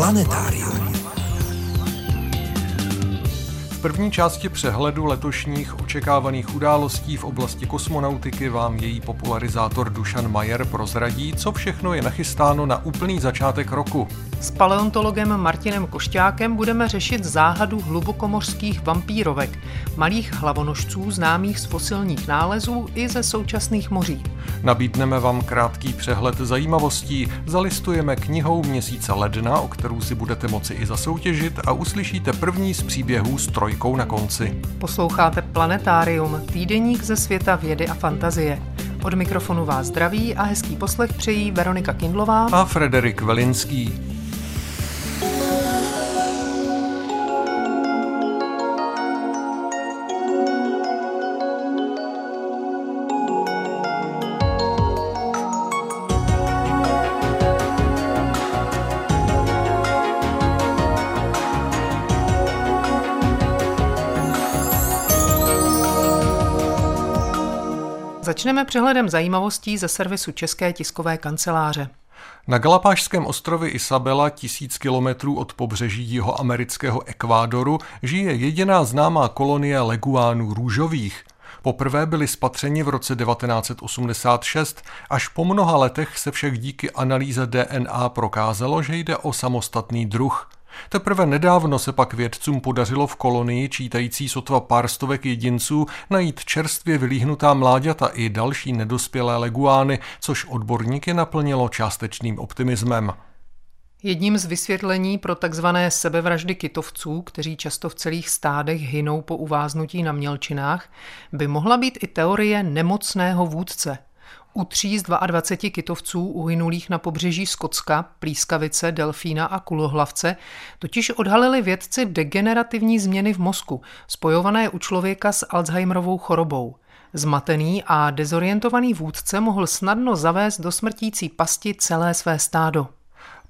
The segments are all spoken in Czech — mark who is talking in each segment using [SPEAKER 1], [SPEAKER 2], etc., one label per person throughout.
[SPEAKER 1] Planetárium.
[SPEAKER 2] V první části přehledu letošních očekávaných událostí v oblasti kosmonautiky vám její popularizátor Dušan Majer prozradí, co všechno je nachystáno na úplný začátek roku.
[SPEAKER 3] S paleontologem Martinem Košťákem budeme řešit záhadu hlubokomořských vampírovek, malých hlavonožců známých z fosilních nálezů i ze současných moří.
[SPEAKER 2] Nabídneme vám krátký přehled zajímavostí, zalistujeme knihou měsíce ledna, o kterou si budete moci i zasoutěžit a uslyšíte první z příběhů s trojkou na konci.
[SPEAKER 3] Posloucháte Planetárium, týdeník ze světa vědy a fantazie. Od mikrofonu vás zdraví a hezký poslech přejí Veronika Kindlová
[SPEAKER 2] a Frederik Velinský.
[SPEAKER 3] Začneme přehledem zajímavostí ze servisu České tiskové kanceláře.
[SPEAKER 2] Na Galapášském ostrově Isabela, tisíc kilometrů od pobřeží jihoamerického Ekvádoru, žije jediná známá kolonie leguánů růžových. Poprvé byli spatřeni v roce 1986, až po mnoha letech se však díky analýze DNA prokázalo, že jde o samostatný druh. Teprve nedávno se pak vědcům podařilo v kolonii čítající sotva pár stovek jedinců najít čerstvě vylíhnutá mláďata i další nedospělé leguány, což odborníky naplnilo částečným optimismem.
[SPEAKER 3] Jedním z vysvětlení pro takzvané sebevraždy kytovců, kteří často v celých stádech hynou po uváznutí na mělčinách, by mohla být i teorie nemocného vůdce – u tří z 22 kytovců uhynulých na pobřeží Skotska, plískavice, delfína a kulohlavce, totiž odhalili vědci degenerativní změny v mozku, spojované u člověka s Alzheimerovou chorobou. Zmatený a dezorientovaný vůdce mohl snadno zavést do smrtící pasti celé své stádo.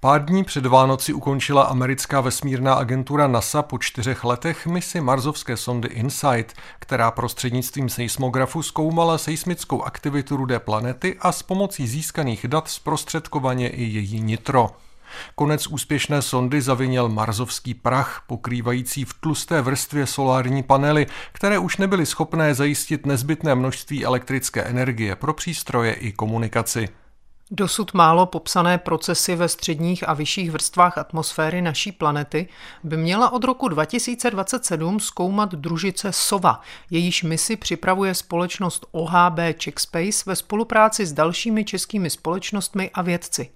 [SPEAKER 2] Pár dní před Vánoci ukončila americká vesmírná agentura NASA po čtyřech letech misi marzovské sondy InSight, která prostřednictvím seismografu zkoumala seismickou aktivitu rudé planety a s pomocí získaných dat zprostředkovaně i její nitro. Konec úspěšné sondy zavinil marzovský prach, pokrývající v tlusté vrstvě solární panely, které už nebyly schopné zajistit nezbytné množství elektrické energie pro přístroje i komunikaci.
[SPEAKER 3] Dosud málo popsané procesy ve středních a vyšších vrstvách atmosféry naší planety by měla od roku 2027 zkoumat družice SOVA. Jejíž misi připravuje společnost OHB Checkspace ve spolupráci s dalšími českými společnostmi a vědci.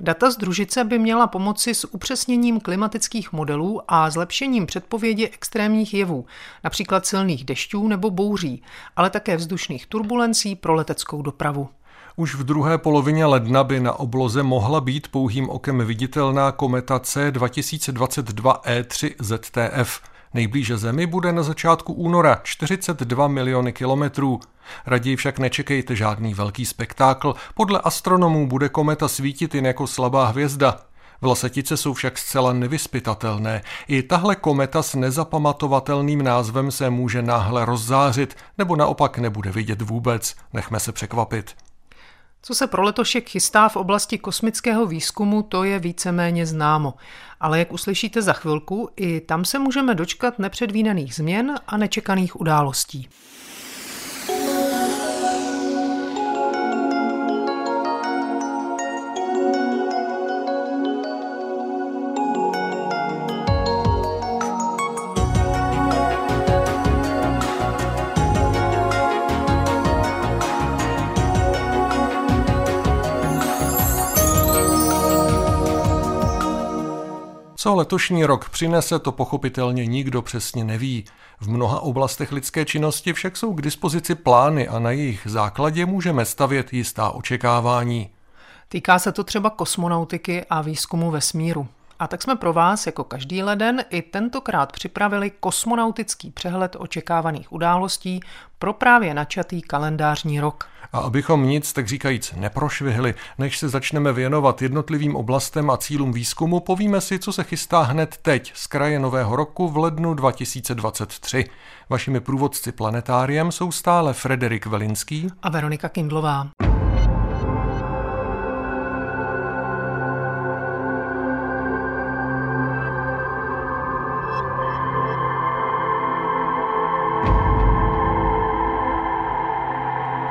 [SPEAKER 3] Data z družice by měla pomoci s upřesněním klimatických modelů a zlepšením předpovědi extrémních jevů, například silných dešťů nebo bouří, ale také vzdušných turbulencí pro leteckou dopravu.
[SPEAKER 2] Už v druhé polovině ledna by na obloze mohla být pouhým okem viditelná kometa C2022 E3 ZTF. Nejblíže Zemi bude na začátku února 42 miliony kilometrů. Raději však nečekejte žádný velký spektákl. Podle astronomů bude kometa svítit jen jako slabá hvězda. Vlasetice jsou však zcela nevyspytatelné. I tahle kometa s nezapamatovatelným názvem se může náhle rozzářit, nebo naopak nebude vidět vůbec. Nechme se překvapit.
[SPEAKER 3] Co se pro letošek chystá v oblasti kosmického výzkumu, to je víceméně známo. Ale jak uslyšíte za chvilku, i tam se můžeme dočkat nepředvídaných změn a nečekaných událostí.
[SPEAKER 2] Co letošní rok přinese, to pochopitelně nikdo přesně neví. V mnoha oblastech lidské činnosti však jsou k dispozici plány a na jejich základě můžeme stavět jistá očekávání.
[SPEAKER 3] Týká se to třeba kosmonautiky a výzkumu vesmíru. A tak jsme pro vás, jako každý leden, i tentokrát připravili kosmonautický přehled očekávaných událostí pro právě načatý kalendářní rok.
[SPEAKER 2] A abychom nic, tak říkajíc, neprošvihli, než se začneme věnovat jednotlivým oblastem a cílům výzkumu, povíme si, co se chystá hned teď, z kraje nového roku v lednu 2023. Vašimi průvodci planetáriem jsou stále Frederik Velinský
[SPEAKER 3] a Veronika Kindlová.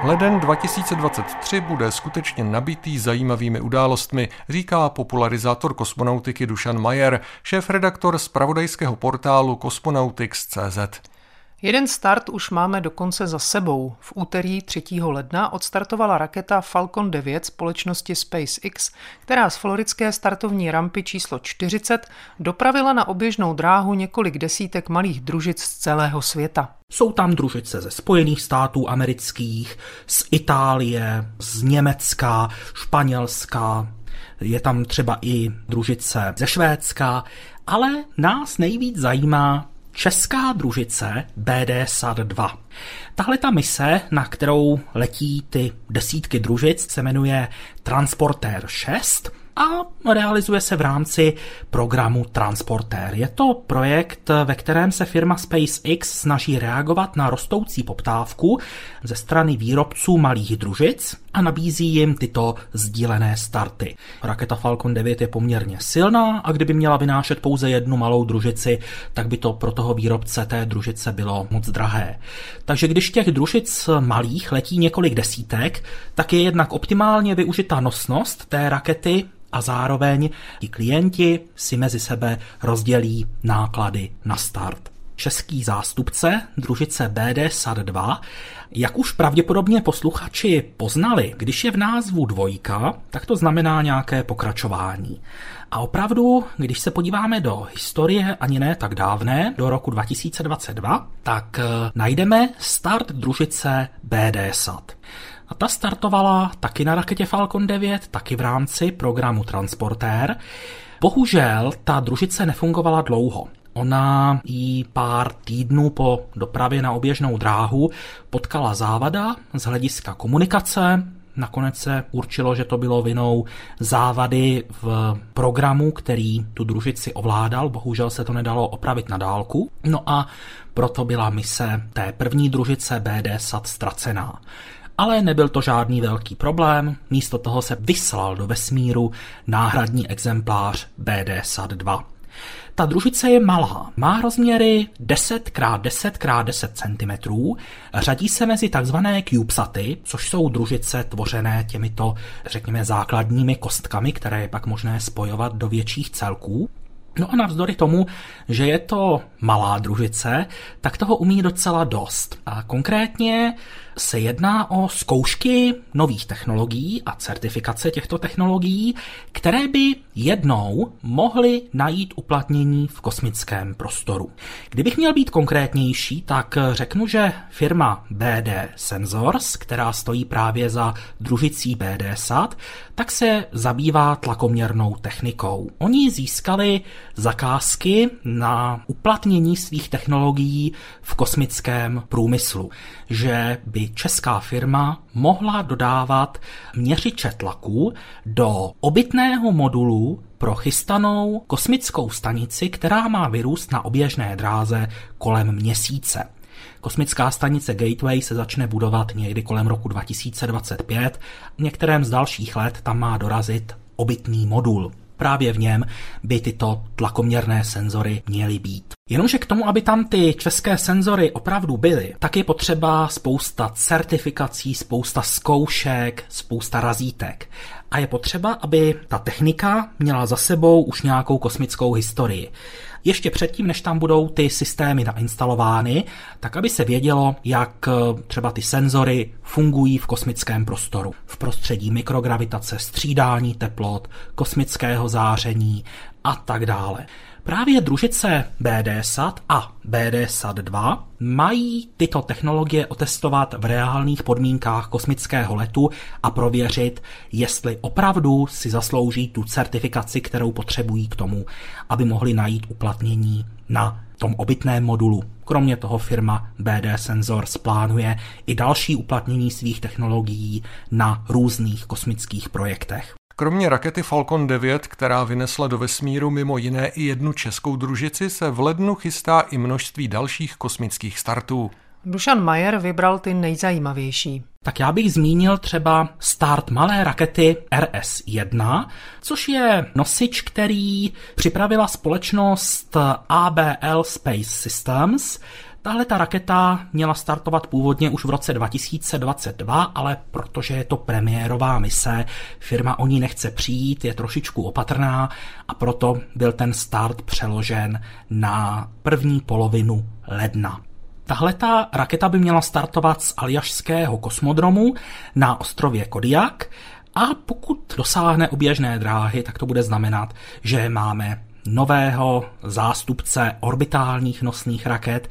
[SPEAKER 2] Leden 2023 bude skutečně nabitý zajímavými událostmi, říká popularizátor kosmonautiky Dušan Majer, šéf-redaktor zpravodajského portálu Cosmonautics.cz.
[SPEAKER 3] Jeden start už máme dokonce za sebou. V úterý 3. ledna odstartovala raketa Falcon 9 společnosti SpaceX, která z floridské startovní rampy číslo 40 dopravila na oběžnou dráhu několik desítek malých družic z celého světa.
[SPEAKER 1] Jsou tam družice ze Spojených států amerických, z Itálie, z Německa, Španělska, je tam třeba i družice ze Švédska, ale nás nejvíc zajímá česká družice BD-SAD-2. Tahle ta mise, na kterou letí ty desítky družic, se jmenuje Transporter 6 a realizuje se v rámci programu Transporter. Je to projekt, ve kterém se firma SpaceX snaží reagovat na rostoucí poptávku ze strany výrobců malých družic a nabízí jim tyto sdílené starty. Raketa Falcon 9 je poměrně silná a kdyby měla vynášet pouze jednu malou družici, tak by to pro toho výrobce té družice bylo moc drahé. Takže když těch družic malých letí několik desítek, tak je jednak optimálně využita nosnost té rakety a zároveň ti klienti si mezi sebe rozdělí náklady na start. Český zástupce družice BD SAD 2, jak už pravděpodobně posluchači poznali, když je v názvu dvojka, tak to znamená nějaké pokračování. A opravdu, když se podíváme do historie ani ne tak dávné, do roku 2022, tak eh, najdeme start družice BD SAD. A ta startovala taky na raketě Falcon 9, taky v rámci programu Transportér. Bohužel ta družice nefungovala dlouho. Ona jí pár týdnů po dopravě na oběžnou dráhu potkala závada z hlediska komunikace, Nakonec se určilo, že to bylo vinou závady v programu, který tu družici ovládal. Bohužel se to nedalo opravit na dálku. No a proto byla mise té první družice BD SAT ztracená. Ale nebyl to žádný velký problém, místo toho se vyslal do vesmíru náhradní exemplář BD-SAT-2. Ta družice je malá, má rozměry 10x10x10 cm, řadí se mezi takzvané CubeSaty, což jsou družice tvořené těmito, řekněme, základními kostkami, které je pak možné spojovat do větších celků. No a navzdory tomu, že je to malá družice, tak toho umí docela dost. A konkrétně se jedná o zkoušky nových technologií a certifikace těchto technologií, které by jednou mohly najít uplatnění v kosmickém prostoru. Kdybych měl být konkrétnější, tak řeknu, že firma BD Sensors, která stojí právě za družicí BDSAT, tak se zabývá tlakoměrnou technikou. Oni získali zakázky na uplatnění svých technologií v kosmickém průmyslu, že by česká firma mohla dodávat měřiče tlaku do obytného modulu pro chystanou kosmickou stanici, která má vyrůst na oběžné dráze kolem měsíce. Kosmická stanice Gateway se začne budovat někdy kolem roku 2025. V některém z dalších let tam má dorazit obytný modul. Právě v něm by tyto tlakoměrné senzory měly být. Jenomže k tomu, aby tam ty české senzory opravdu byly, tak je potřeba spousta certifikací, spousta zkoušek, spousta razítek. A je potřeba, aby ta technika měla za sebou už nějakou kosmickou historii ještě předtím, než tam budou ty systémy nainstalovány, tak aby se vědělo, jak eh, třeba ty senzory fungují v kosmickém prostoru. V prostředí mikrogravitace, střídání teplot, kosmického záření a tak dále. Právě družice BDSAT a BDSAT-2 mají tyto technologie otestovat v reálných podmínkách kosmického letu a prověřit, jestli opravdu si zaslouží tu certifikaci, kterou potřebují k tomu, aby mohli najít uplatnění na tom obytném modulu. Kromě toho firma BD Sensors plánuje i další uplatnění svých technologií na různých kosmických projektech.
[SPEAKER 2] Kromě rakety Falcon 9, která vynesla do vesmíru mimo jiné i jednu českou družici, se v lednu chystá i množství dalších kosmických startů.
[SPEAKER 3] Dušan Majer vybral ty nejzajímavější.
[SPEAKER 1] Tak já bych zmínil třeba start malé rakety RS-1, což je nosič, který připravila společnost ABL Space Systems. Tahle ta raketa měla startovat původně už v roce 2022, ale protože je to premiérová mise, firma o ní nechce přijít, je trošičku opatrná a proto byl ten start přeložen na první polovinu ledna. Tahle ta raketa by měla startovat z Aljašského kosmodromu na ostrově Kodiak a pokud dosáhne oběžné dráhy, tak to bude znamenat, že máme nového zástupce orbitálních nosných raket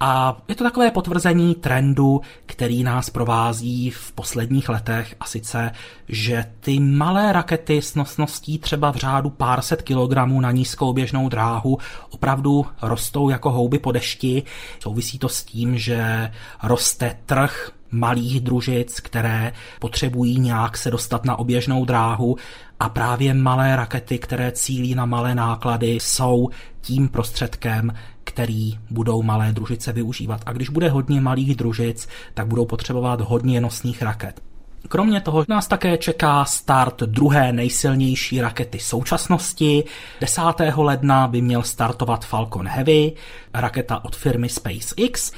[SPEAKER 1] a je to takové potvrzení trendu, který nás provází v posledních letech a sice, že ty malé rakety s nosností třeba v řádu pár set kilogramů na nízkou běžnou dráhu opravdu rostou jako houby po dešti. Souvisí to s tím, že roste trh malých družic, které potřebují nějak se dostat na oběžnou dráhu a právě malé rakety, které cílí na malé náklady, jsou tím prostředkem, který budou malé družice využívat. A když bude hodně malých družic, tak budou potřebovat hodně nosných raket. Kromě toho nás také čeká start druhé nejsilnější rakety současnosti. 10. ledna by měl startovat Falcon Heavy, raketa od firmy SpaceX.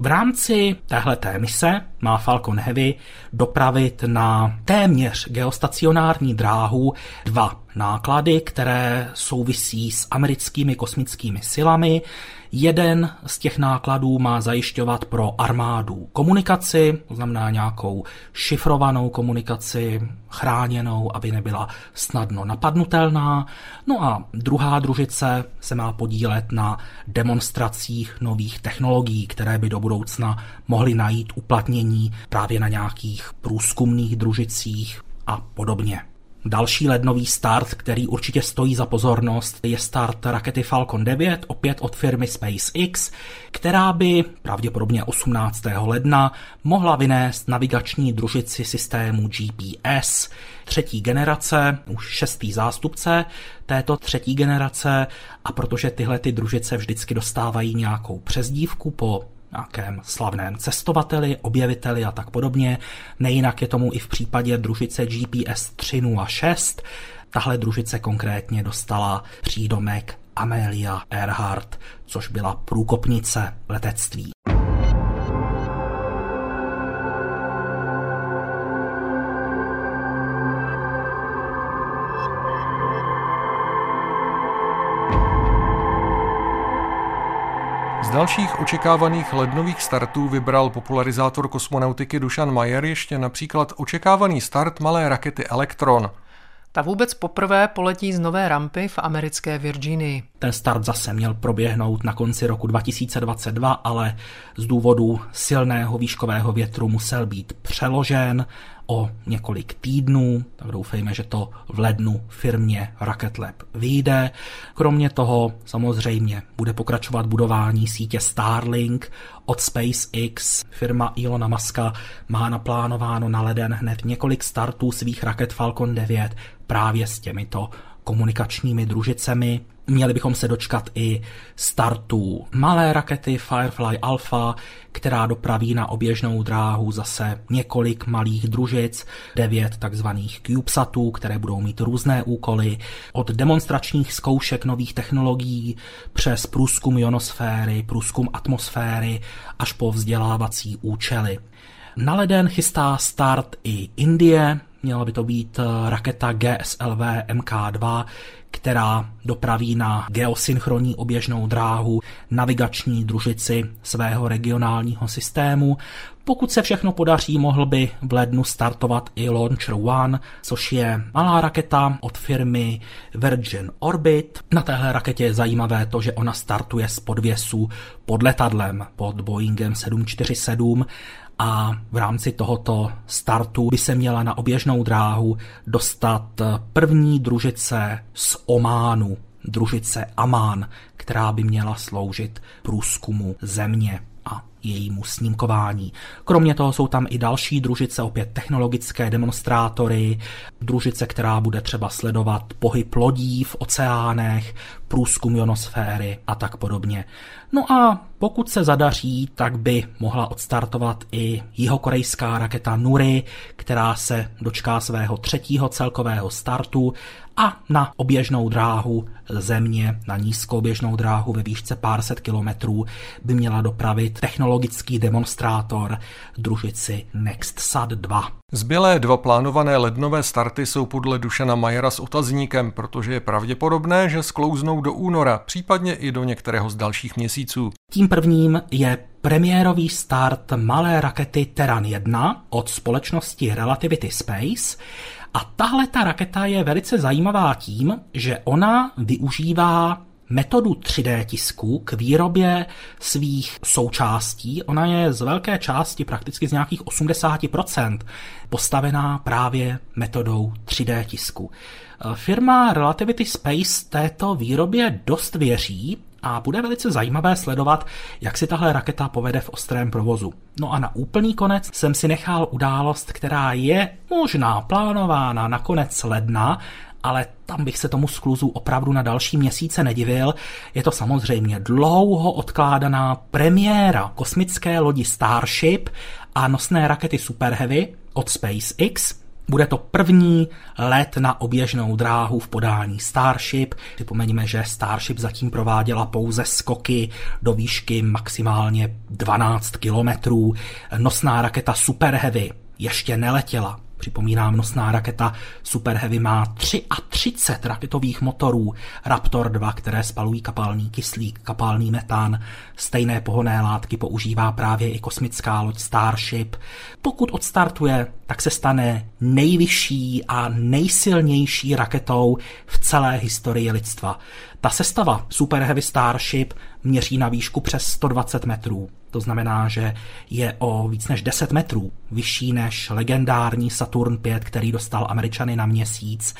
[SPEAKER 1] V rámci téhleté mise má Falcon Heavy dopravit na téměř geostacionární dráhu dva náklady, které souvisí s americkými kosmickými silami. Jeden z těch nákladů má zajišťovat pro armádu komunikaci, to znamená nějakou šifrovanou komunikaci, chráněnou, aby nebyla snadno napadnutelná. No a druhá družice se má podílet na demonstracích nových technologií, které by do budoucna mohly najít uplatnění právě na nějakých průzkumných družicích a podobně. Další lednový start, který určitě stojí za pozornost, je start rakety Falcon 9, opět od firmy SpaceX, která by pravděpodobně 18. ledna mohla vynést navigační družici systému GPS třetí generace, už šestý zástupce této třetí generace a protože tyhle ty družice vždycky dostávají nějakou přezdívku po nějakém slavném cestovateli, objeviteli a tak podobně. Nejinak je tomu i v případě družice GPS 306. Tahle družice konkrétně dostala přídomek Amelia Earhart, což byla průkopnice letectví.
[SPEAKER 2] Z dalších očekávaných lednových startů vybral popularizátor kosmonautiky Dušan Majer ještě například očekávaný start malé rakety Electron.
[SPEAKER 3] Ta vůbec poprvé poletí z nové rampy v americké Virginii.
[SPEAKER 1] Ten start zase měl proběhnout na konci roku 2022, ale z důvodu silného výškového větru musel být přeložen o několik týdnů, tak doufejme, že to v lednu firmě Rocket Lab vyjde. Kromě toho samozřejmě bude pokračovat budování sítě Starlink od SpaceX. Firma Ilona Muska má naplánováno na leden hned několik startů svých raket Falcon 9 právě s těmito komunikačními družicemi. Měli bychom se dočkat i startu malé rakety Firefly Alpha, která dopraví na oběžnou dráhu zase několik malých družic, devět takzvaných CubeSatů, které budou mít různé úkoly, od demonstračních zkoušek nových technologií přes průzkum ionosféry, průzkum atmosféry až po vzdělávací účely. Na leden chystá start i Indie, Měla by to být eh, raketa GSLV MK2, která dopraví na geosynchronní oběžnou dráhu navigační družici svého regionálního systému. Pokud se všechno podaří, mohl by v lednu startovat i Launcher One, což je malá raketa od firmy Virgin Orbit. Na téhle raketě je zajímavé to, že ona startuje z podvěsu pod letadlem, pod Boeingem 747 a v rámci tohoto startu by se měla na oběžnou dráhu dostat první družice z Ománu, družice Amán, která by měla sloužit průzkumu země a jejímu snímkování. Kromě toho jsou tam i další družice, opět technologické demonstrátory, družice, která bude třeba sledovat pohyb lodí v oceánech, průzkum ionosféry a tak podobně. No a pokud se zadaří, tak by mohla odstartovat i jihokorejská raketa Nuri, která se dočká svého třetího celkového startu a na oběžnou dráhu země, na nízkooběžnou dráhu ve výšce pár set kilometrů by měla dopravit technologický demonstrátor družici NextSat 2.
[SPEAKER 2] Zbylé dva plánované lednové starty jsou podle Dušana Majera s otazníkem, protože je pravděpodobné, že sklouznou do února, případně i do některého z dalších měsíců.
[SPEAKER 1] Tím prvním je premiérový start malé rakety Terran 1 od společnosti Relativity Space, a tahle ta raketa je velice zajímavá tím, že ona využívá metodu 3D tisku k výrobě svých součástí. Ona je z velké části, prakticky z nějakých 80%, postavená právě metodou 3D tisku. Firma Relativity Space této výrobě dost věří a bude velice zajímavé sledovat, jak si tahle raketa povede v ostrém provozu. No a na úplný konec jsem si nechal událost, která je možná plánována na konec ledna, ale tam bych se tomu skluzu opravdu na další měsíce nedivil. Je to samozřejmě dlouho odkládaná premiéra kosmické lodi Starship a nosné rakety Super Heavy od SpaceX, bude to první let na oběžnou dráhu v podání Starship. Připomeňme, že Starship zatím prováděla pouze skoky do výšky maximálně 12 kilometrů. Nosná raketa Super Heavy ještě neletěla. Připomínám, nosná raketa Super Heavy má 33 raketových motorů Raptor 2, které spalují kapalný kyslík, kapalný metán. Stejné pohonné látky používá právě i kosmická loď Starship. Pokud odstartuje, tak se stane nejvyšší a nejsilnější raketou v celé historii lidstva. Ta sestava Super Heavy Starship měří na výšku přes 120 metrů. To znamená, že je o víc než 10 metrů vyšší než legendární Saturn 5, který dostal Američany na měsíc.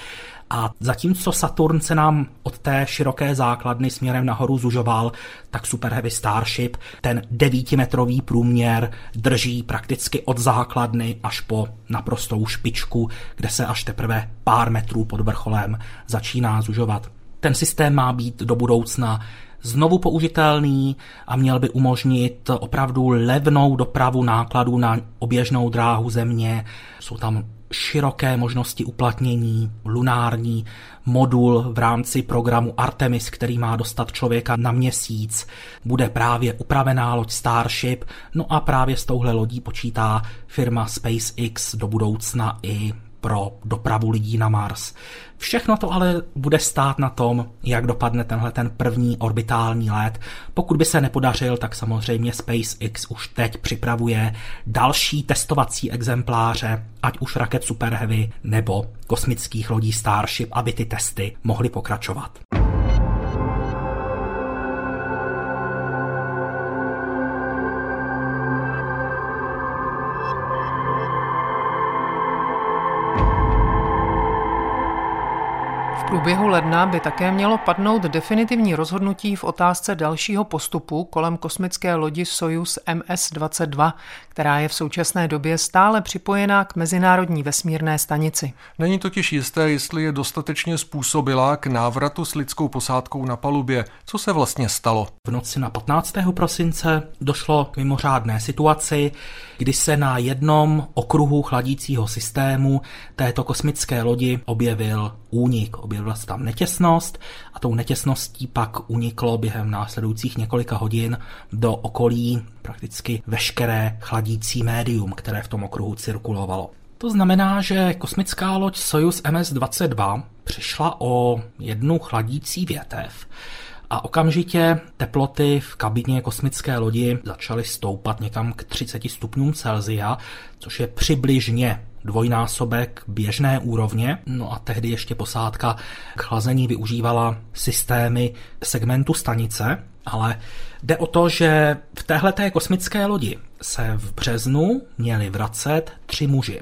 [SPEAKER 1] A zatímco Saturn se nám od té široké základny směrem nahoru zužoval, tak Super Heavy Starship ten devítimetrový průměr drží prakticky od základny až po naprostou špičku, kde se až teprve pár metrů pod vrcholem začíná zužovat. Ten systém má být do budoucna znovu použitelný a měl by umožnit opravdu levnou dopravu nákladů na oběžnou dráhu země. Jsou tam široké možnosti uplatnění, lunární modul v rámci programu Artemis, který má dostat člověka na měsíc, bude právě upravená loď Starship, no a právě s touhle lodí počítá firma SpaceX do budoucna i pro dopravu lidí na Mars. Všechno to ale bude stát na tom, jak dopadne tenhle ten první orbitální let. Pokud by se nepodařil, tak samozřejmě SpaceX už teď připravuje další testovací exempláře, ať už raket Super Heavy nebo kosmických lodí Starship, aby ty testy mohly pokračovat.
[SPEAKER 3] Průběhu ledna by také mělo padnout definitivní rozhodnutí v otázce dalšího postupu kolem kosmické lodi Soyuz MS-22, která je v současné době stále připojená k Mezinárodní vesmírné stanici.
[SPEAKER 2] Není totiž jisté, jestli je dostatečně způsobila k návratu s lidskou posádkou na palubě. Co se vlastně stalo?
[SPEAKER 1] V noci na 15. prosince došlo k mimořádné situaci, kdy se na jednom okruhu chladícího systému této kosmické lodi objevil únik, objevila se tam netěsnost a tou netěsností pak uniklo během následujících několika hodin do okolí prakticky veškeré chladící médium, které v tom okruhu cirkulovalo. To znamená, že kosmická loď Soyuz MS-22 přišla o jednu chladící větev a okamžitě teploty v kabině kosmické lodi začaly stoupat někam k 30 stupňům Celsia, což je přibližně dvojnásobek běžné úrovně. No a tehdy ještě posádka k chlazení využívala systémy segmentu stanice, ale jde o to, že v téhleté kosmické lodi se v březnu měli vracet tři muži.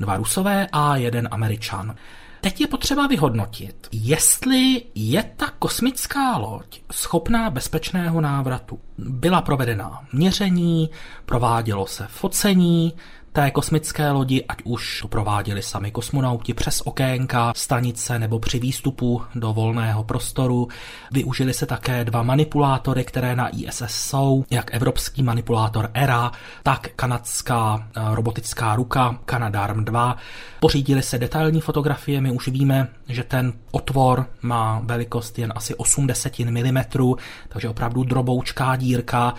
[SPEAKER 1] Dva rusové a jeden američan. Teď je potřeba vyhodnotit, jestli je ta kosmická loď schopná bezpečného návratu. Byla provedena měření, provádělo se focení, té kosmické lodi, ať už to prováděli sami kosmonauti přes okénka stanice nebo při výstupu do volného prostoru. Využili se také dva manipulátory, které na ISS jsou, jak evropský manipulátor ERA, tak kanadská eh, robotická ruka Canadarm 2. Pořídili se detailní fotografie, my už víme, že ten otvor má velikost jen asi 80 mm, takže opravdu droboučká dírka.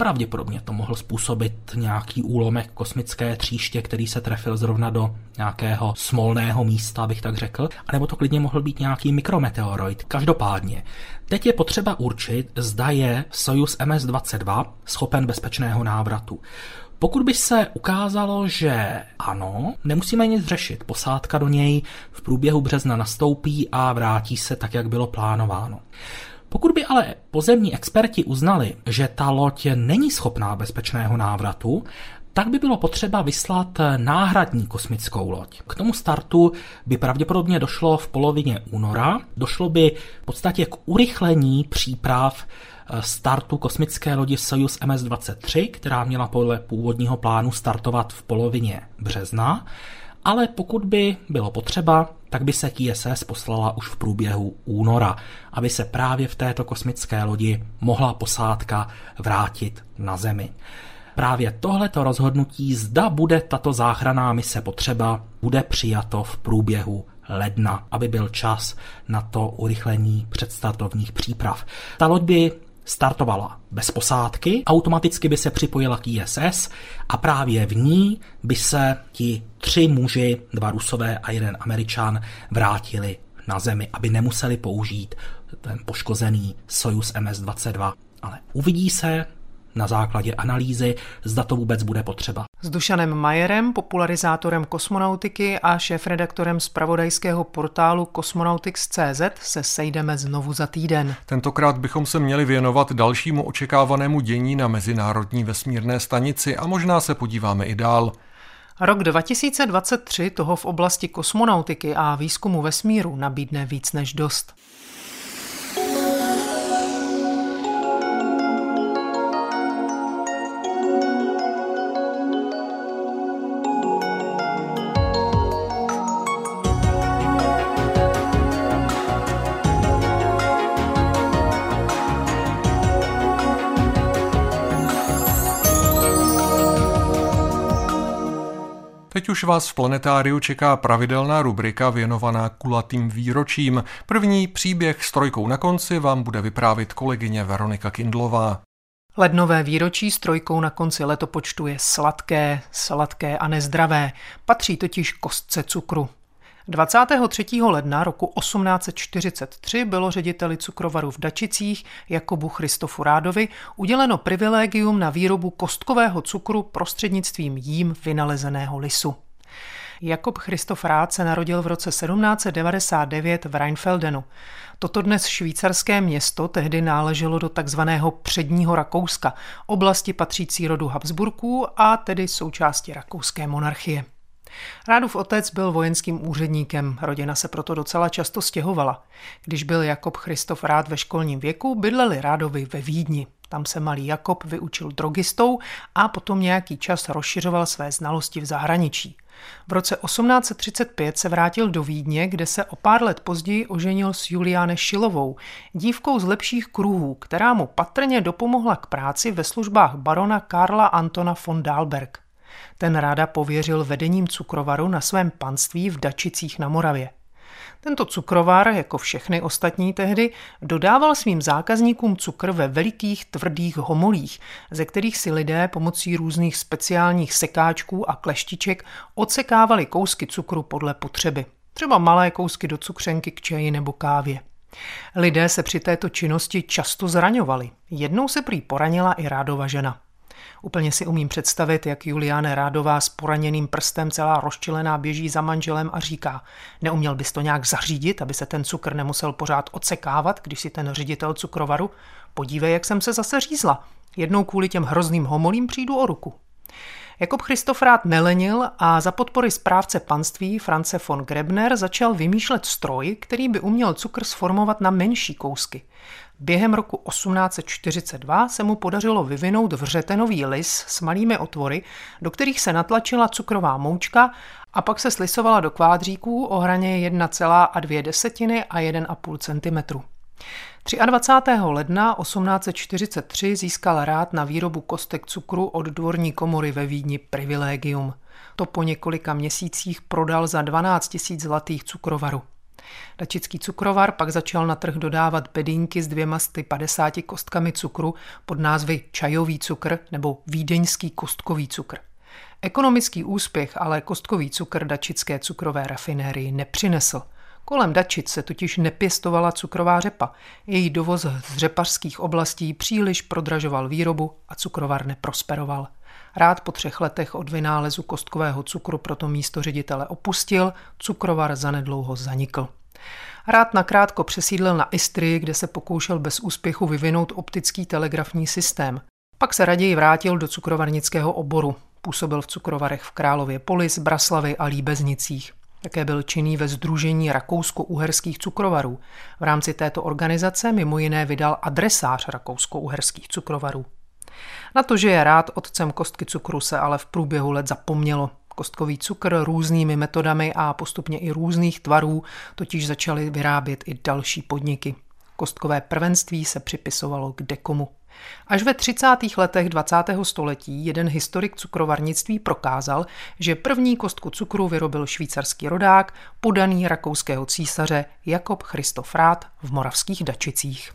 [SPEAKER 1] Pravděpodobně to mohl způsobit nějaký úlomek kosmické tříště, který se trefil zrovna do nějakého smolného místa, bych tak řekl, anebo to klidně mohl být nějaký mikrometeoroid. Každopádně, teď je potřeba určit, zda je Soyuz MS-22 schopen bezpečného návratu. Pokud by se ukázalo, že ano, nemusíme nic řešit. Posádka do něj v průběhu března nastoupí a vrátí se tak, jak bylo plánováno. Pokud by ale pozemní experti uznali, že ta loď není schopná bezpečného návratu, tak by bylo potřeba vyslat náhradní kosmickou loď. K tomu startu by pravděpodobně došlo v polovině února. Došlo by v podstatě k urychlení příprav eh, startu kosmické lodi Soyuz MS-23, která měla podle původního plánu startovat v polovině března ale pokud by bylo potřeba, tak by se ISS poslala už v průběhu února, aby se právě v této kosmické lodi mohla posádka vrátit na Zemi. Právě tohleto rozhodnutí, zda bude tato záchraná mise potřeba, bude přijato v průběhu ledna, aby byl čas na to urychlení předstartovních příprav. Ta loď by startovala bez posádky, automaticky by se připojila k ISS a právě v ní by se ti tři muži, dva rusové a jeden američan, vrátili na Zemi, aby nemuseli použít ten poškozený Soyuz MS-22. Ale uvidí se, na základě analýzy, zda to vůbec bude potřeba.
[SPEAKER 3] S Dušanem Majerem, popularizátorem kosmonautiky a šéfredaktorem zpravodajského portálu Cosmonautics.cz se sejdeme znovu za týden.
[SPEAKER 2] Tentokrát bychom se měli věnovat dalšímu očekávanému dění na Mezinárodní vesmírné stanici a možná se podíváme i dál.
[SPEAKER 3] Rok 2023 toho v oblasti kosmonautiky a výzkumu vesmíru nabídne víc než dost.
[SPEAKER 2] Už vás v planetáriu čeká pravidelná rubrika věnovaná kulatým výročím. První příběh s trojkou na konci vám bude vyprávit kolegyně Veronika Kindlová.
[SPEAKER 3] Lednové výročí s trojkou na konci letopočtu je sladké, sladké a nezdravé. Patří totiž kostce cukru. 23. ledna roku 1843 bylo řediteli cukrovaru v Dačicích Jakobu Christofu Rádovi uděleno privilegium na výrobu kostkového cukru prostřednictvím jím vynalezeného lisu. Jakob Christof Rád se narodil v roce 1799 v Rheinfeldenu. Toto dnes švýcarské město tehdy náleželo do takzvaného předního Rakouska, oblasti patřící rodu Habsburků a tedy součásti rakouské monarchie. Rádův otec byl vojenským úředníkem, rodina se proto docela často stěhovala. Když byl Jakob Christof Rád ve školním věku, bydleli Rádovi ve Vídni. Tam se malý Jakob vyučil drogistou a potom nějaký čas rozšiřoval své znalosti v zahraničí. V roce 1835 se vrátil do Vídně, kde se o pár let později oženil s Juliáne Šilovou, dívkou z lepších kruhů, která mu patrně dopomohla k práci ve službách barona Karla Antona von Dalberg. Ten ráda pověřil vedením cukrovaru na svém panství v Dačicích na Moravě. Tento cukrovar, jako všechny ostatní tehdy, dodával svým zákazníkům cukr ve velikých tvrdých homolích, ze kterých si lidé pomocí různých speciálních sekáčků a kleštiček odsekávali kousky cukru podle potřeby. Třeba malé kousky do cukřenky k čaji nebo kávě. Lidé se při této činnosti často zraňovali. Jednou se prý poranila i rádova žena. Úplně si umím představit, jak Juliane Rádová s poraněným prstem celá rozčilená běží za manželem a říká, neuměl bys to nějak zařídit, aby se ten cukr nemusel pořád odsekávat, když si ten ředitel cukrovaru, podívej, jak jsem se zase řízla. Jednou kvůli těm hrozným homolím přijdu o ruku. Jakob Christofrát nelenil a za podpory správce panství France von Grebner začal vymýšlet stroj, který by uměl cukr sformovat na menší kousky. Během roku 1842 se mu podařilo vyvinout vřetenový lis s malými otvory, do kterých se natlačila cukrová moučka a pak se slisovala do kvádříků o hraně 1,2 desetiny a 1,5 cm. 23. ledna 1843 získal rád na výrobu kostek cukru od dvorní komory ve Vídni privilegium. To po několika měsících prodal za 12 000 zlatých cukrovaru. Dačický cukrovar pak začal na trh dodávat bedínky s dvěma sty 50 kostkami cukru pod názvy čajový cukr nebo vídeňský kostkový cukr. Ekonomický úspěch ale kostkový cukr dačické cukrové rafinérii nepřinesl. Kolem Dačic se totiž nepěstovala cukrová řepa. Její dovoz z řepařských oblastí příliš prodražoval výrobu a cukrovar neprosperoval. Rád po třech letech od vynálezu kostkového cukru proto místo ředitele opustil, cukrovar zanedlouho zanikl. Rád nakrátko přesídlil na Istrii, kde se pokoušel bez úspěchu vyvinout optický telegrafní systém. Pak se raději vrátil do cukrovarnického oboru. Působil v cukrovarech v Králově Polis, Braslavi a Líbeznicích. Také byl činný ve Združení rakousko-uherských cukrovarů. V rámci této organizace mimo jiné vydal adresář rakousko-uherských cukrovarů. Na to, že je rád otcem kostky cukru, se ale v průběhu let zapomnělo. Kostkový cukr různými metodami a postupně i různých tvarů totiž začaly vyrábět i další podniky. Kostkové prvenství se připisovalo k dekomu. Až ve 30. letech 20. století jeden historik cukrovarnictví prokázal, že první kostku cukru vyrobil švýcarský rodák, podaný rakouského císaře Jakob Christoph Rath v moravských Dačicích.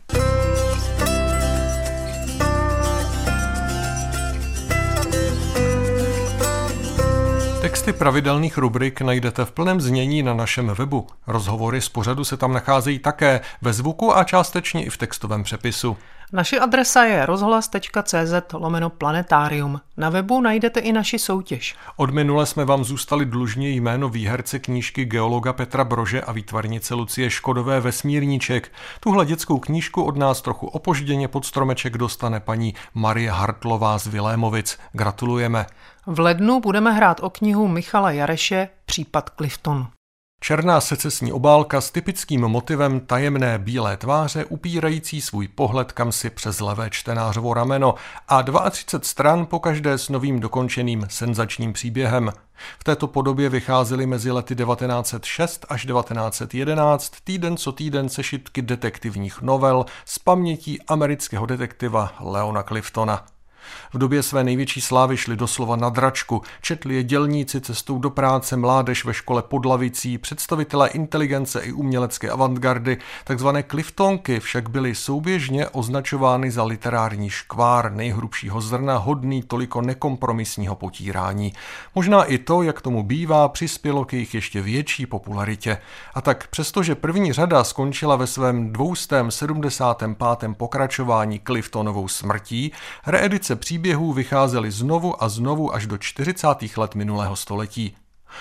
[SPEAKER 2] Texty pravidelných rubrik najdete v plném znění na našem webu. Rozhovory z pořadu se tam nacházejí také ve zvuku a částečně i v textovém přepisu.
[SPEAKER 3] Naše adresa je rozhlas.cz lomeno planetarium. Na webu najdete i naši soutěž.
[SPEAKER 2] Od minule jsme vám zůstali dlužně jméno výherce knížky geologa Petra Brože a výtvarnice Lucie Škodové Vesmírníček. Tuhle dětskou knížku od nás trochu opožděně pod stromeček dostane paní Marie Hartlová z Vilémovic. Gratulujeme.
[SPEAKER 3] V lednu budeme hrát o knihu Michala Jareše Případ Clifton.
[SPEAKER 2] Černá secesní obálka s typickým motivem tajemné bílé tváře upírající svůj pohled kam si přes levé čtenářovo rameno a 32 stran po každé s novým dokončeným senzačním příběhem. V této podobě vycházely mezi lety 1906 až 1911 týden co týden sešitky detektivních novel z pamětí amerického detektiva Leona Cliftona. V době své největší slávy šli doslova na dračku, četli je dělníci cestou do práce, mládež ve škole pod lavicí, představitelé inteligence i umělecké avantgardy, takzvané kliftonky však byly souběžně označovány za literární škvár nejhrubšího zrna hodný toliko nekompromisního potírání. Možná i to, jak tomu bývá, přispělo k jejich ještě větší popularitě. A tak přestože první řada skončila ve svém 275. pokračování Cliftonovou smrtí, reedice příběhů vycházely znovu a znovu až do 40. let minulého století.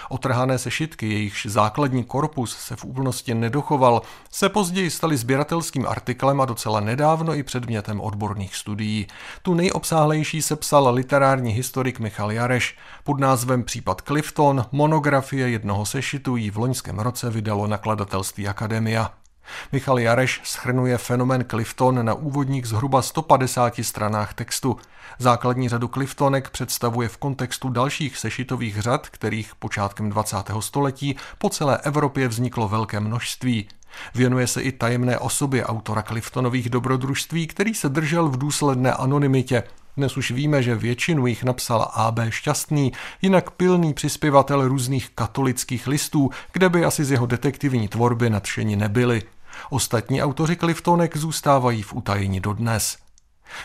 [SPEAKER 2] Otrhané sešitky, jejichž základní korpus se v úplnosti nedochoval, se později staly sběratelským artiklem a docela nedávno i předmětem odborných studií. Tu nejobsáhlejší se psal literární historik Michal Jareš. Pod názvem Případ Clifton monografie jednoho sešitu jí v loňském roce vydalo nakladatelství Akademia. Michal Jareš schrnuje fenomén Clifton na úvodních zhruba 150 stranách textu. Základní řadu Cliftonek představuje v kontextu dalších sešitových řad, kterých počátkem 20. století po celé Evropě vzniklo velké množství. Věnuje se i tajemné osobě autora Cliftonových dobrodružství, který se držel v důsledné anonymitě. Dnes už víme, že většinu jich napsal A.B. Šťastný, jinak pilný přispěvatel různých katolických listů, kde by asi z jeho detektivní tvorby nadšení nebyli. Ostatní autoři Cliftonek zůstávají v utajení dodnes.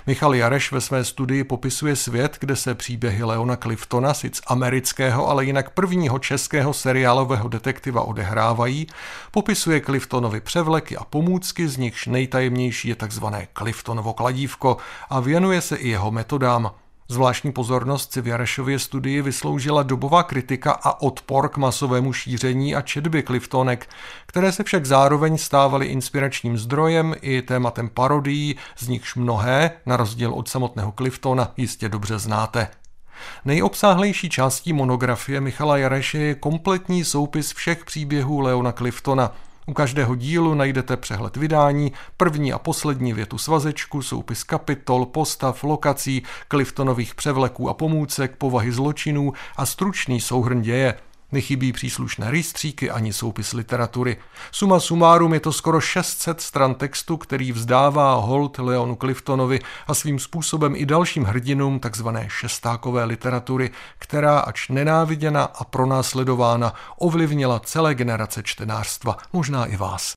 [SPEAKER 2] Michal Jareš ve své studii popisuje svět, kde se příběhy Leona Cliftona, sic amerického, ale jinak prvního českého seriálového detektiva odehrávají, popisuje Cliftonovi převleky a pomůcky, z nichž nejtajemnější je takzvané Cliftonovo kladívko a věnuje se i jeho metodám. Zvláštní pozornost si v Jarešově studii vysloužila dobová kritika a odpor k masovému šíření a četbě Cliftonek, které se však zároveň stávaly inspiračním zdrojem i tématem parodií, z nichž mnohé, na rozdíl od samotného Cliftona, jistě dobře znáte. Nejobsáhlejší částí monografie Michala Jareše je kompletní soupis všech příběhů Leona Cliftona. U každého dílu najdete přehled vydání, první a poslední větu svazečku, soupis kapitol, postav, lokací, Cliftonových převleků a pomůcek, povahy zločinů a stručný souhrn děje – Nechybí příslušné rejstříky ani soupis literatury. Suma sumárum je to skoro 600 stran textu, který vzdává hold Leonu Cliftonovi a svým způsobem i dalším hrdinům takzvané šestákové literatury, která ač nenáviděna a pronásledována ovlivnila celé generace čtenářstva, možná i vás.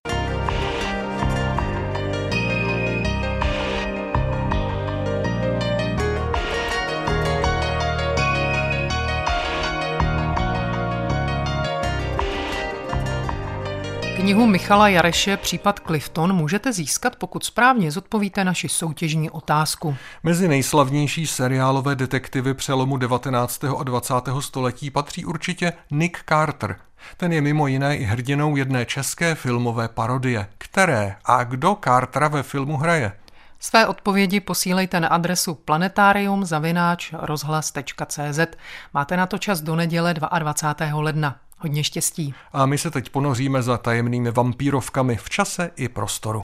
[SPEAKER 3] Knihu Michala Jareše Případ Clifton můžete získat, pokud správně zodpovíte naši soutěžní otázku.
[SPEAKER 2] Mezi nejslavnější seriálové detektivy přelomu 19. a 20. století patří určitě Nick Carter. Ten je mimo jiné i hrdinou jedné české filmové parodie. Které a kdo Cartera ve filmu hraje?
[SPEAKER 3] Své odpovědi posílejte na adresu planetarium rozhlas.cz. Máte na to čas do neděle 22. ledna. Hodně štěstí.
[SPEAKER 2] A my se teď ponoříme za tajemnými vampírovkami v čase i prostoru.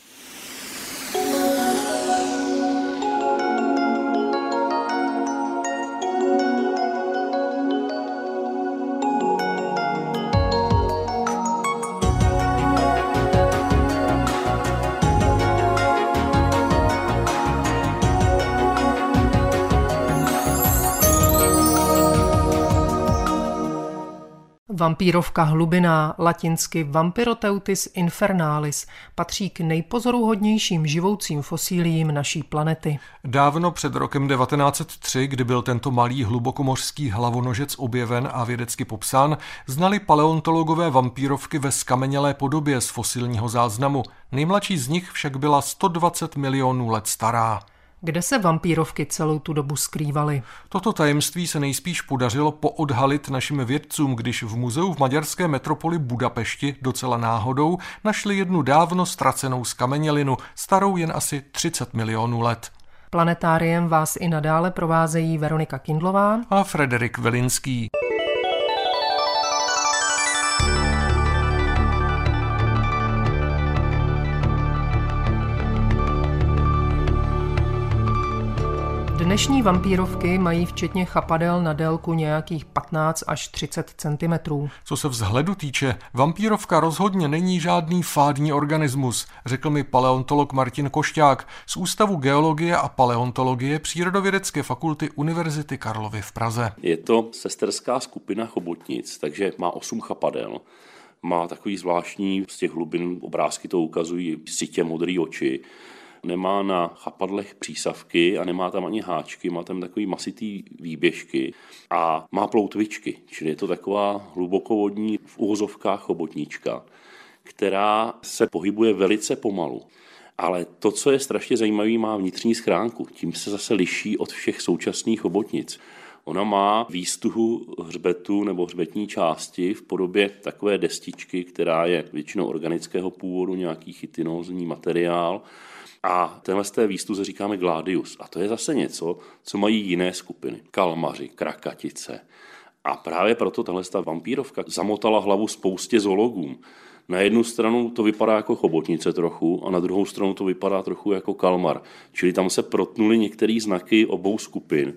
[SPEAKER 3] Vampírovka hlubiná, latinsky Vampiroteutis infernalis, patří k nejpozoruhodnějším živoucím fosíliím naší planety.
[SPEAKER 2] Dávno před rokem 1903, kdy byl tento malý hlubokomořský hlavonožec objeven a vědecky popsán, znali paleontologové vampírovky ve skamenělé podobě z fosilního záznamu. Nejmladší z nich však byla 120 milionů let stará.
[SPEAKER 3] Kde se vampírovky celou tu dobu skrývaly?
[SPEAKER 2] Toto tajemství se nejspíš podařilo poodhalit našim vědcům, když v muzeu v maďarské metropoli Budapešti docela náhodou našli jednu dávno ztracenou skamenělinu, starou jen asi 30 milionů let.
[SPEAKER 3] Planetáriem vás i nadále provázejí Veronika Kindlová
[SPEAKER 2] a Frederik Velinský.
[SPEAKER 3] Dnešní vampírovky mají včetně chapadel na délku nějakých 15 až 30 cm.
[SPEAKER 2] Co se vzhledu týče, vampírovka rozhodně není žádný fádní organismus, řekl mi paleontolog Martin Košťák z Ústavu geologie a paleontologie Přírodovědecké fakulty Univerzity Karlovy v Praze.
[SPEAKER 4] Je to sesterská skupina chobotnic, takže má 8 chapadel má takový zvláštní z těch hlubin obrázky to ukazují sitě modré oči nemá na chapadlech přísavky a nemá tam ani háčky, má tam takový masitý výběžky a má ploutvičky, čili je to taková hlubokovodní v úhozovkách chobotníčka, která se pohybuje velice pomalu. Ale to, co je strašně zajímavé, má vnitřní schránku. Tím se zase liší od všech současných chobotnic. Ona má výstuhu hřbetu nebo hřbetní části v podobě takové destičky, která je většinou organického původu, nějaký chytinózní materiál a tenhle z té výstuze říkáme gladius. A to je zase něco, co mají jiné skupiny. Kalmaři, krakatice. A právě proto tahle vampírovka zamotala hlavu spoustě zoologům. Na jednu stranu to vypadá jako chobotnice trochu a na druhou stranu to vypadá trochu jako kalmar. Čili tam se protnuly některé znaky obou skupin.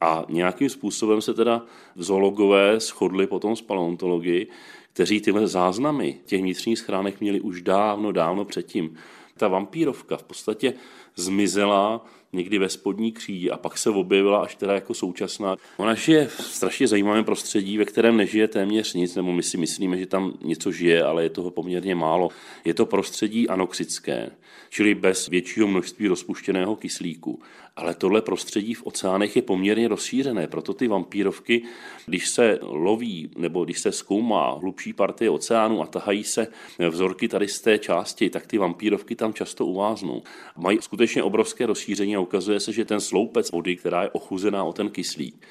[SPEAKER 4] A nějakým způsobem se teda zoologové shodli potom s paleontologi, kteří tyhle záznamy těch vnitřních schránek měli už dávno, dávno předtím ta vampírovka v podstatě zmizela někdy ve spodní křídi a pak se objevila až teda jako současná. Ona žije v strašně zajímavém prostředí, ve kterém nežije téměř nic, nebo my si myslíme, že tam něco žije, ale je toho poměrně málo. Je to prostředí anoxické, čili bez většího množství rozpuštěného kyslíku. Ale tohle prostředí v oceánech je poměrně rozšířené, proto ty vampírovky, když se loví nebo když se zkoumá hlubší partie oceánu a tahají se vzorky tady z té části, tak ty vampírovky tam často uváznou. Mají skutečně obrovské rozšíření a ukazuje se, že ten sloupec vody, která je ochuzená o ten kyslík,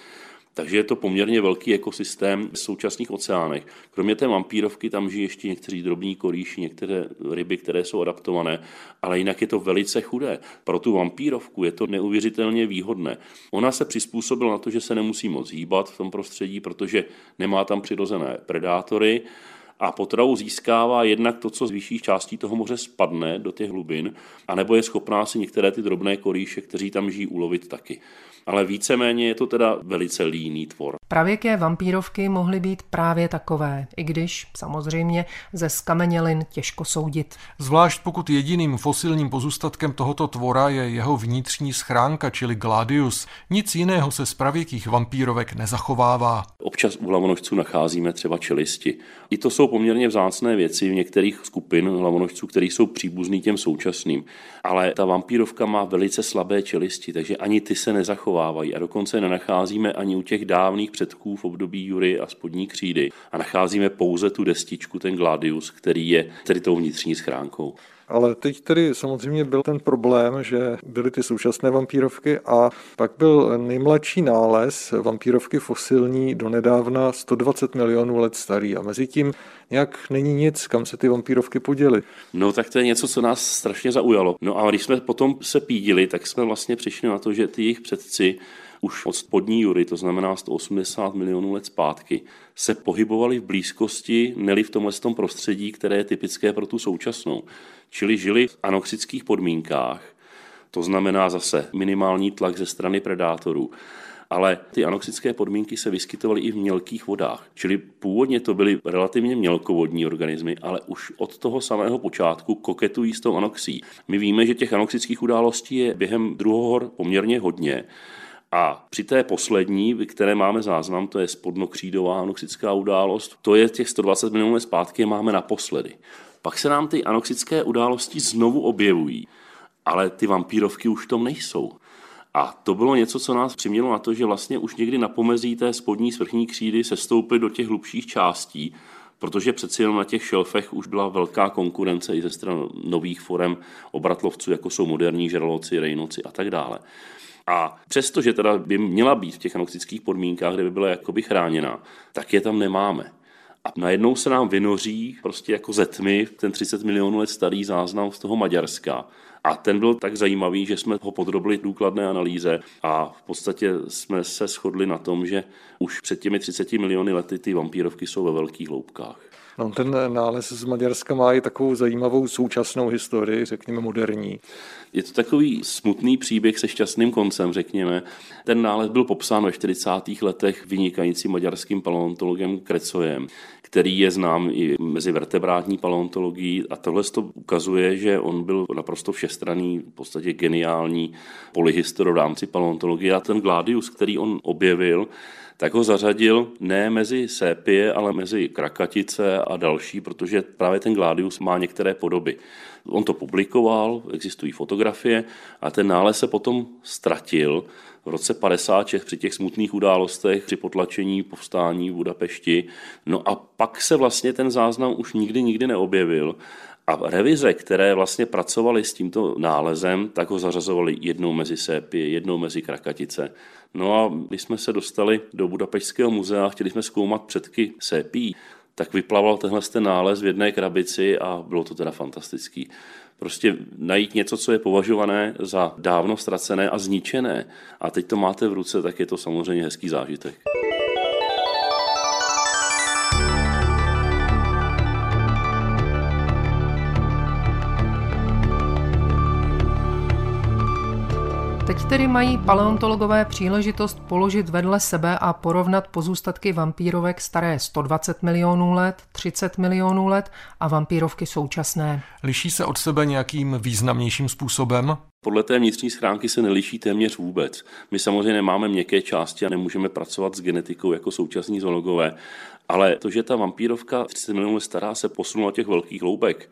[SPEAKER 4] Takže je to poměrně velký ekosystém v současných oceánech. Kromě té vampírovky tam žijí ještě někteří drobní korýši, některé ryby, které jsou adaptované, ale jinak je to velice chudé. Pro tu vampírovku je to neuvěřitelně výhodné. Ona se přizpůsobila na to, že se nemusí moc hýbat v tom prostředí, protože nemá tam přirozené predátory, a potravu získává jednak to, co z vyšších částí toho moře spadne do těch hlubin, anebo je schopná si některé ty drobné korýše, kteří tam žijí, ulovit taky ale víceméně je to teda velice líný tvor.
[SPEAKER 3] Pravěké vampírovky mohly být právě takové, i když samozřejmě ze skamenělin těžko soudit.
[SPEAKER 2] Zvlášť pokud jediným fosilním pozůstatkem tohoto tvora je jeho vnitřní schránka, čili gladius. Nic jiného se z pravěkých vampírovek nezachovává.
[SPEAKER 4] Občas u hlavonožců nacházíme třeba čelisti. I to jsou poměrně vzácné věci v některých skupin hlavonožců, které jsou příbuzný těm současným. Ale ta vampírovka má velice slabé čelisti, takže ani ty se nezachovávají. A dokonce nenacházíme ani u těch dávných předků v období Jury a spodní křídy. A nacházíme pouze tu destičku, ten gladius, který je tedy tou vnitřní schránkou.
[SPEAKER 5] Ale teď tedy samozřejmě byl ten problém, že byly ty současné vampírovky a pak byl nejmladší nález vampírovky fosilní donedávna 120 milionů let starý a mezi tím nějak není nic, kam se ty vampírovky poděly.
[SPEAKER 4] No tak to je něco, co nás strašně zaujalo. No a když jsme potom se pídili, tak jsme vlastně přišli na to, že ty jejich předci už od spodní jury, to znamená 180 milionů let zpátky, se pohybovali v blízkosti, neli v tomhle tom prostředí, které je typické pro tu současnou. Čili žili v anoxických podmínkách, to znamená zase minimální tlak ze strany predátorů. Ale ty anoxické podmínky se vyskytovaly i v mělkých vodách. Čili původně to byly relativně mělkovodní organismy, ale už od toho samého počátku koketují s tou anoxí. My víme, že těch anoxických událostí je během druhohor poměrně hodně. A při té poslední, které máme záznam, to je spodnokřídová anoxická událost, to je těch 120 milionů let zpátky, je máme naposledy. Pak se nám ty anoxické události znovu objevují, ale ty vampírovky už tom nejsou. A to bylo něco, co nás přimělo na to, že vlastně už někdy na pomezí té spodní svrchní křídy se stoupit do těch hlubších částí, protože přeci jenom na těch šelfech už byla velká konkurence i ze strany nových forem obratlovců, jako jsou moderní žraloci, rejnoci a tak dále. A přesto, že teda by měla být v těch anoxických podmínkách, kde by byla jakoby chráněna, tak je tam nemáme. A najednou se nám vynoří prostě jako ze tmy ten 30 milionů let starý záznam z toho Maďarska. A ten byl tak zajímavý, že jsme ho podrobili důkladné analýze a v podstatě jsme se shodli na tom, že už před těmi 30 miliony lety ty vampírovky jsou ve velkých hloubkách.
[SPEAKER 5] No, ten nález z Maďarska má i takovou zajímavou současnou historii, řekněme moderní.
[SPEAKER 4] Je to takový smutný příběh se šťastným koncem, řekněme. Ten nález byl popsán ve 40. letech vynikajícím maďarským paleontologem Krecojem, který je znám i mezi vertebrátní paleontologií a tohle to ukazuje, že on byl naprosto všestranný, v podstatě geniální polyhistor v rámci paleontologie a ten Gladius, který on objevil, tak ho zařadil ne mezi sépie, ale mezi krakatice a další, protože právě ten Gladius má některé podoby. On to publikoval, existují fotografie a ten nález se potom ztratil v roce 56 při těch smutných událostech, při potlačení povstání v Budapešti. No a pak se vlastně ten záznam už nikdy, nikdy neobjevil a revize, které vlastně pracovaly s tímto nálezem, tak ho zařazovali jednou mezi sépy, jednou mezi krakatice. No a když jsme se dostali do Budapešského muzea chtěli jsme zkoumat předky sépí, tak vyplaval tenhle ten nález v jedné krabici a bylo to teda fantastický. Prostě najít něco, co je považované za dávno ztracené a zničené a teď to máte v ruce, tak je to samozřejmě hezký zážitek.
[SPEAKER 3] Teď tedy mají paleontologové příležitost položit vedle sebe a porovnat pozůstatky vampírovek staré 120 milionů let, 30 milionů let a vampírovky současné.
[SPEAKER 2] Liší se od sebe nějakým významnějším způsobem?
[SPEAKER 4] Podle té vnitřní schránky se neliší téměř vůbec. My samozřejmě nemáme měkké části a nemůžeme pracovat s genetikou jako současní zoologové, ale to, že ta vampírovka 30 milionů let stará se posunula těch velkých hloubek,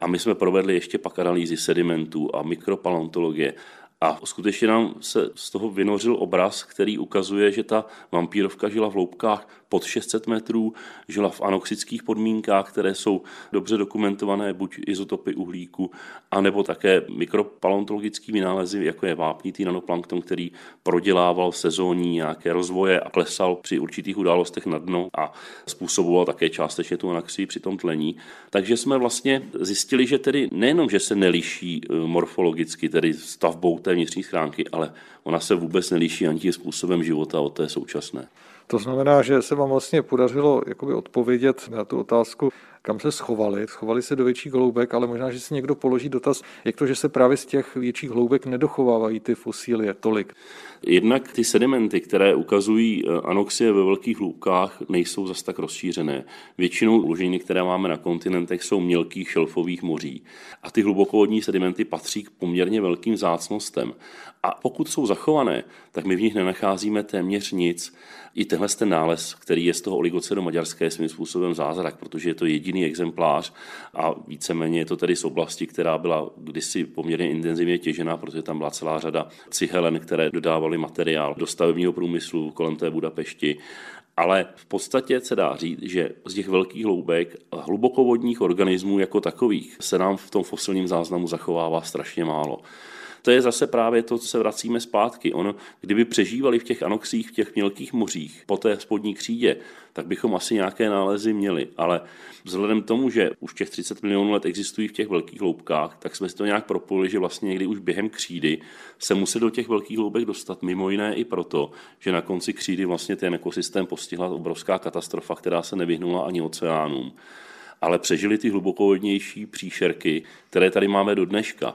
[SPEAKER 4] a my jsme provedli ještě pak analýzy sedimentů a mikropaleontologie A skutečně nám se z toho vynořil obraz, který ukazuje, že ta vampírovka žila v loupkách pod 600 metrů, žila v anoxických podmínkách, které jsou dobře dokumentované, buď izotopy uhlíku, anebo také mikropaleontologický vynálezy, jako je vápnitý nanoplankton, který prodělával sezónní nějaké rozvoje a klesal při určitých událostech na dno a způsoboval také částečně tu anaxii při tom tlení. Takže jsme vlastně zjistili, že tedy nejenom, že se neliší e, morfologicky, tedy stavbou té vnitřní schránky, ale ona se vůbec neliší ani tím způsobem života od té současné.
[SPEAKER 5] To znamená, že se vám vlastně podařilo jakoby odpovědět na tu otázku, kam se schovali. Schovali se do větších hloubek, ale možná, že si někdo položí dotaz, jak to, že se právě z těch větších hloubek nedochovávají ty fosílie tolik.
[SPEAKER 4] Jednak ty sedimenty, které ukazují eh, anoxie ve velkých hloubkách, nejsou zas tak rozšířené. Většinou lužiny, které máme na kontinentech, jsou mělkých šelfových moří. A ty hlubokovodní sedimenty patří k poměrně velkým zácnostem. A pokud jsou zachované, tak my v nich nenacházíme téměř nic. I tenhle ten nález, který je z toho oligocenu maďarské, je svým způsobem zázrak, protože je to jediný exemplář a víceméně je to tedy z oblasti, která byla kdysi poměrně intenzivně těžená, protože tam byla celá řada cihelen, které dodávaly materiál do stavebního průmyslu kolem té Budapešti. Ale v podstatě se dá říct, že z těch velkých hloubek hlubokovodních organismů jako takových se nám v tom fosilním záznamu zachovává strašně málo to je zase právě to, co se vracíme zpátky. Ono, kdyby přežívali v těch anoxích, v těch mělkých mořích, po té spodní křídě, tak bychom asi nějaké nálezy měli. Ale vzhledem k tomu, že už těch 30 milionů let existují v těch velkých hloubkách, tak jsme si to nějak propojili, že vlastně někdy už během křídy se musí do těch velkých hloubek dostat. Mimo jiné i proto, že na konci křídy vlastně ten ekosystém postihla obrovská katastrofa, která se nevyhnula ani oceánům ale přežili ty hlubokovodnější příšerky, které tady máme do dneška.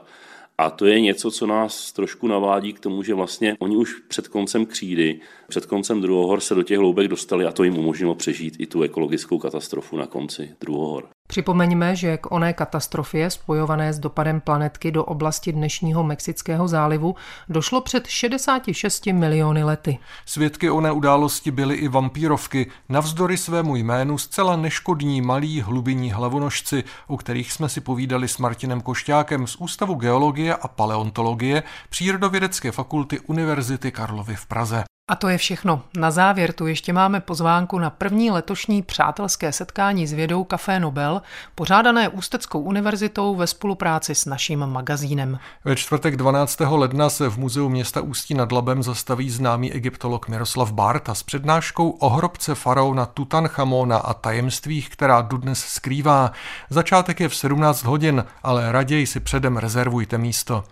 [SPEAKER 4] A to je něco, co nás trošku navádí k tomu, že vlastně oni už před koncem křídy, před koncem druhohor se do těch hloubek dostali a to jim umožnilo přežít i tu ekologickou katastrofu na konci druhohor.
[SPEAKER 3] Připomeňme, že k oné katastrofě spojované s dopadem planetky do oblasti dnešního Mexického zálivu došlo před 66 miliony lety.
[SPEAKER 2] Svědky oné události byly i vampírovky, navzdory svému jménu zcela neškodní malí hlubinní hlavonožci, u kterých jsme si povídali s Martinem Košťákem z Ústavu geologie a paleontologie Přírodovědecké fakulty Univerzity Karlovy v Praze.
[SPEAKER 3] A to je všechno. Na závěr tu ještě máme pozvánku na první letošní přátelské setkání s vědou Café Nobel, pořádané Ústeckou univerzitou ve spolupráci s naším magazínem.
[SPEAKER 2] Ve čtvrtek 12. ledna se v muzeu města Ústí nad Labem zastaví známý egyptolog Miroslav Barta s přednáškou o hrobce faraona Tutanchamona a tajemstvích, která dodnes skrývá. Začátek je v 17 hodin, ale raději si předem rezervujte místo.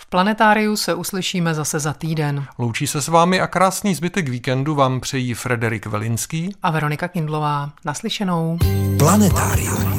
[SPEAKER 3] V planetáriu se uslyšíme zase za týden.
[SPEAKER 2] Loučí se s vámi a krásný zbytek víkendu vám přejí Frederik Velinský
[SPEAKER 3] a Veronika Kindlová. Naslyšenou.
[SPEAKER 2] Planetárium.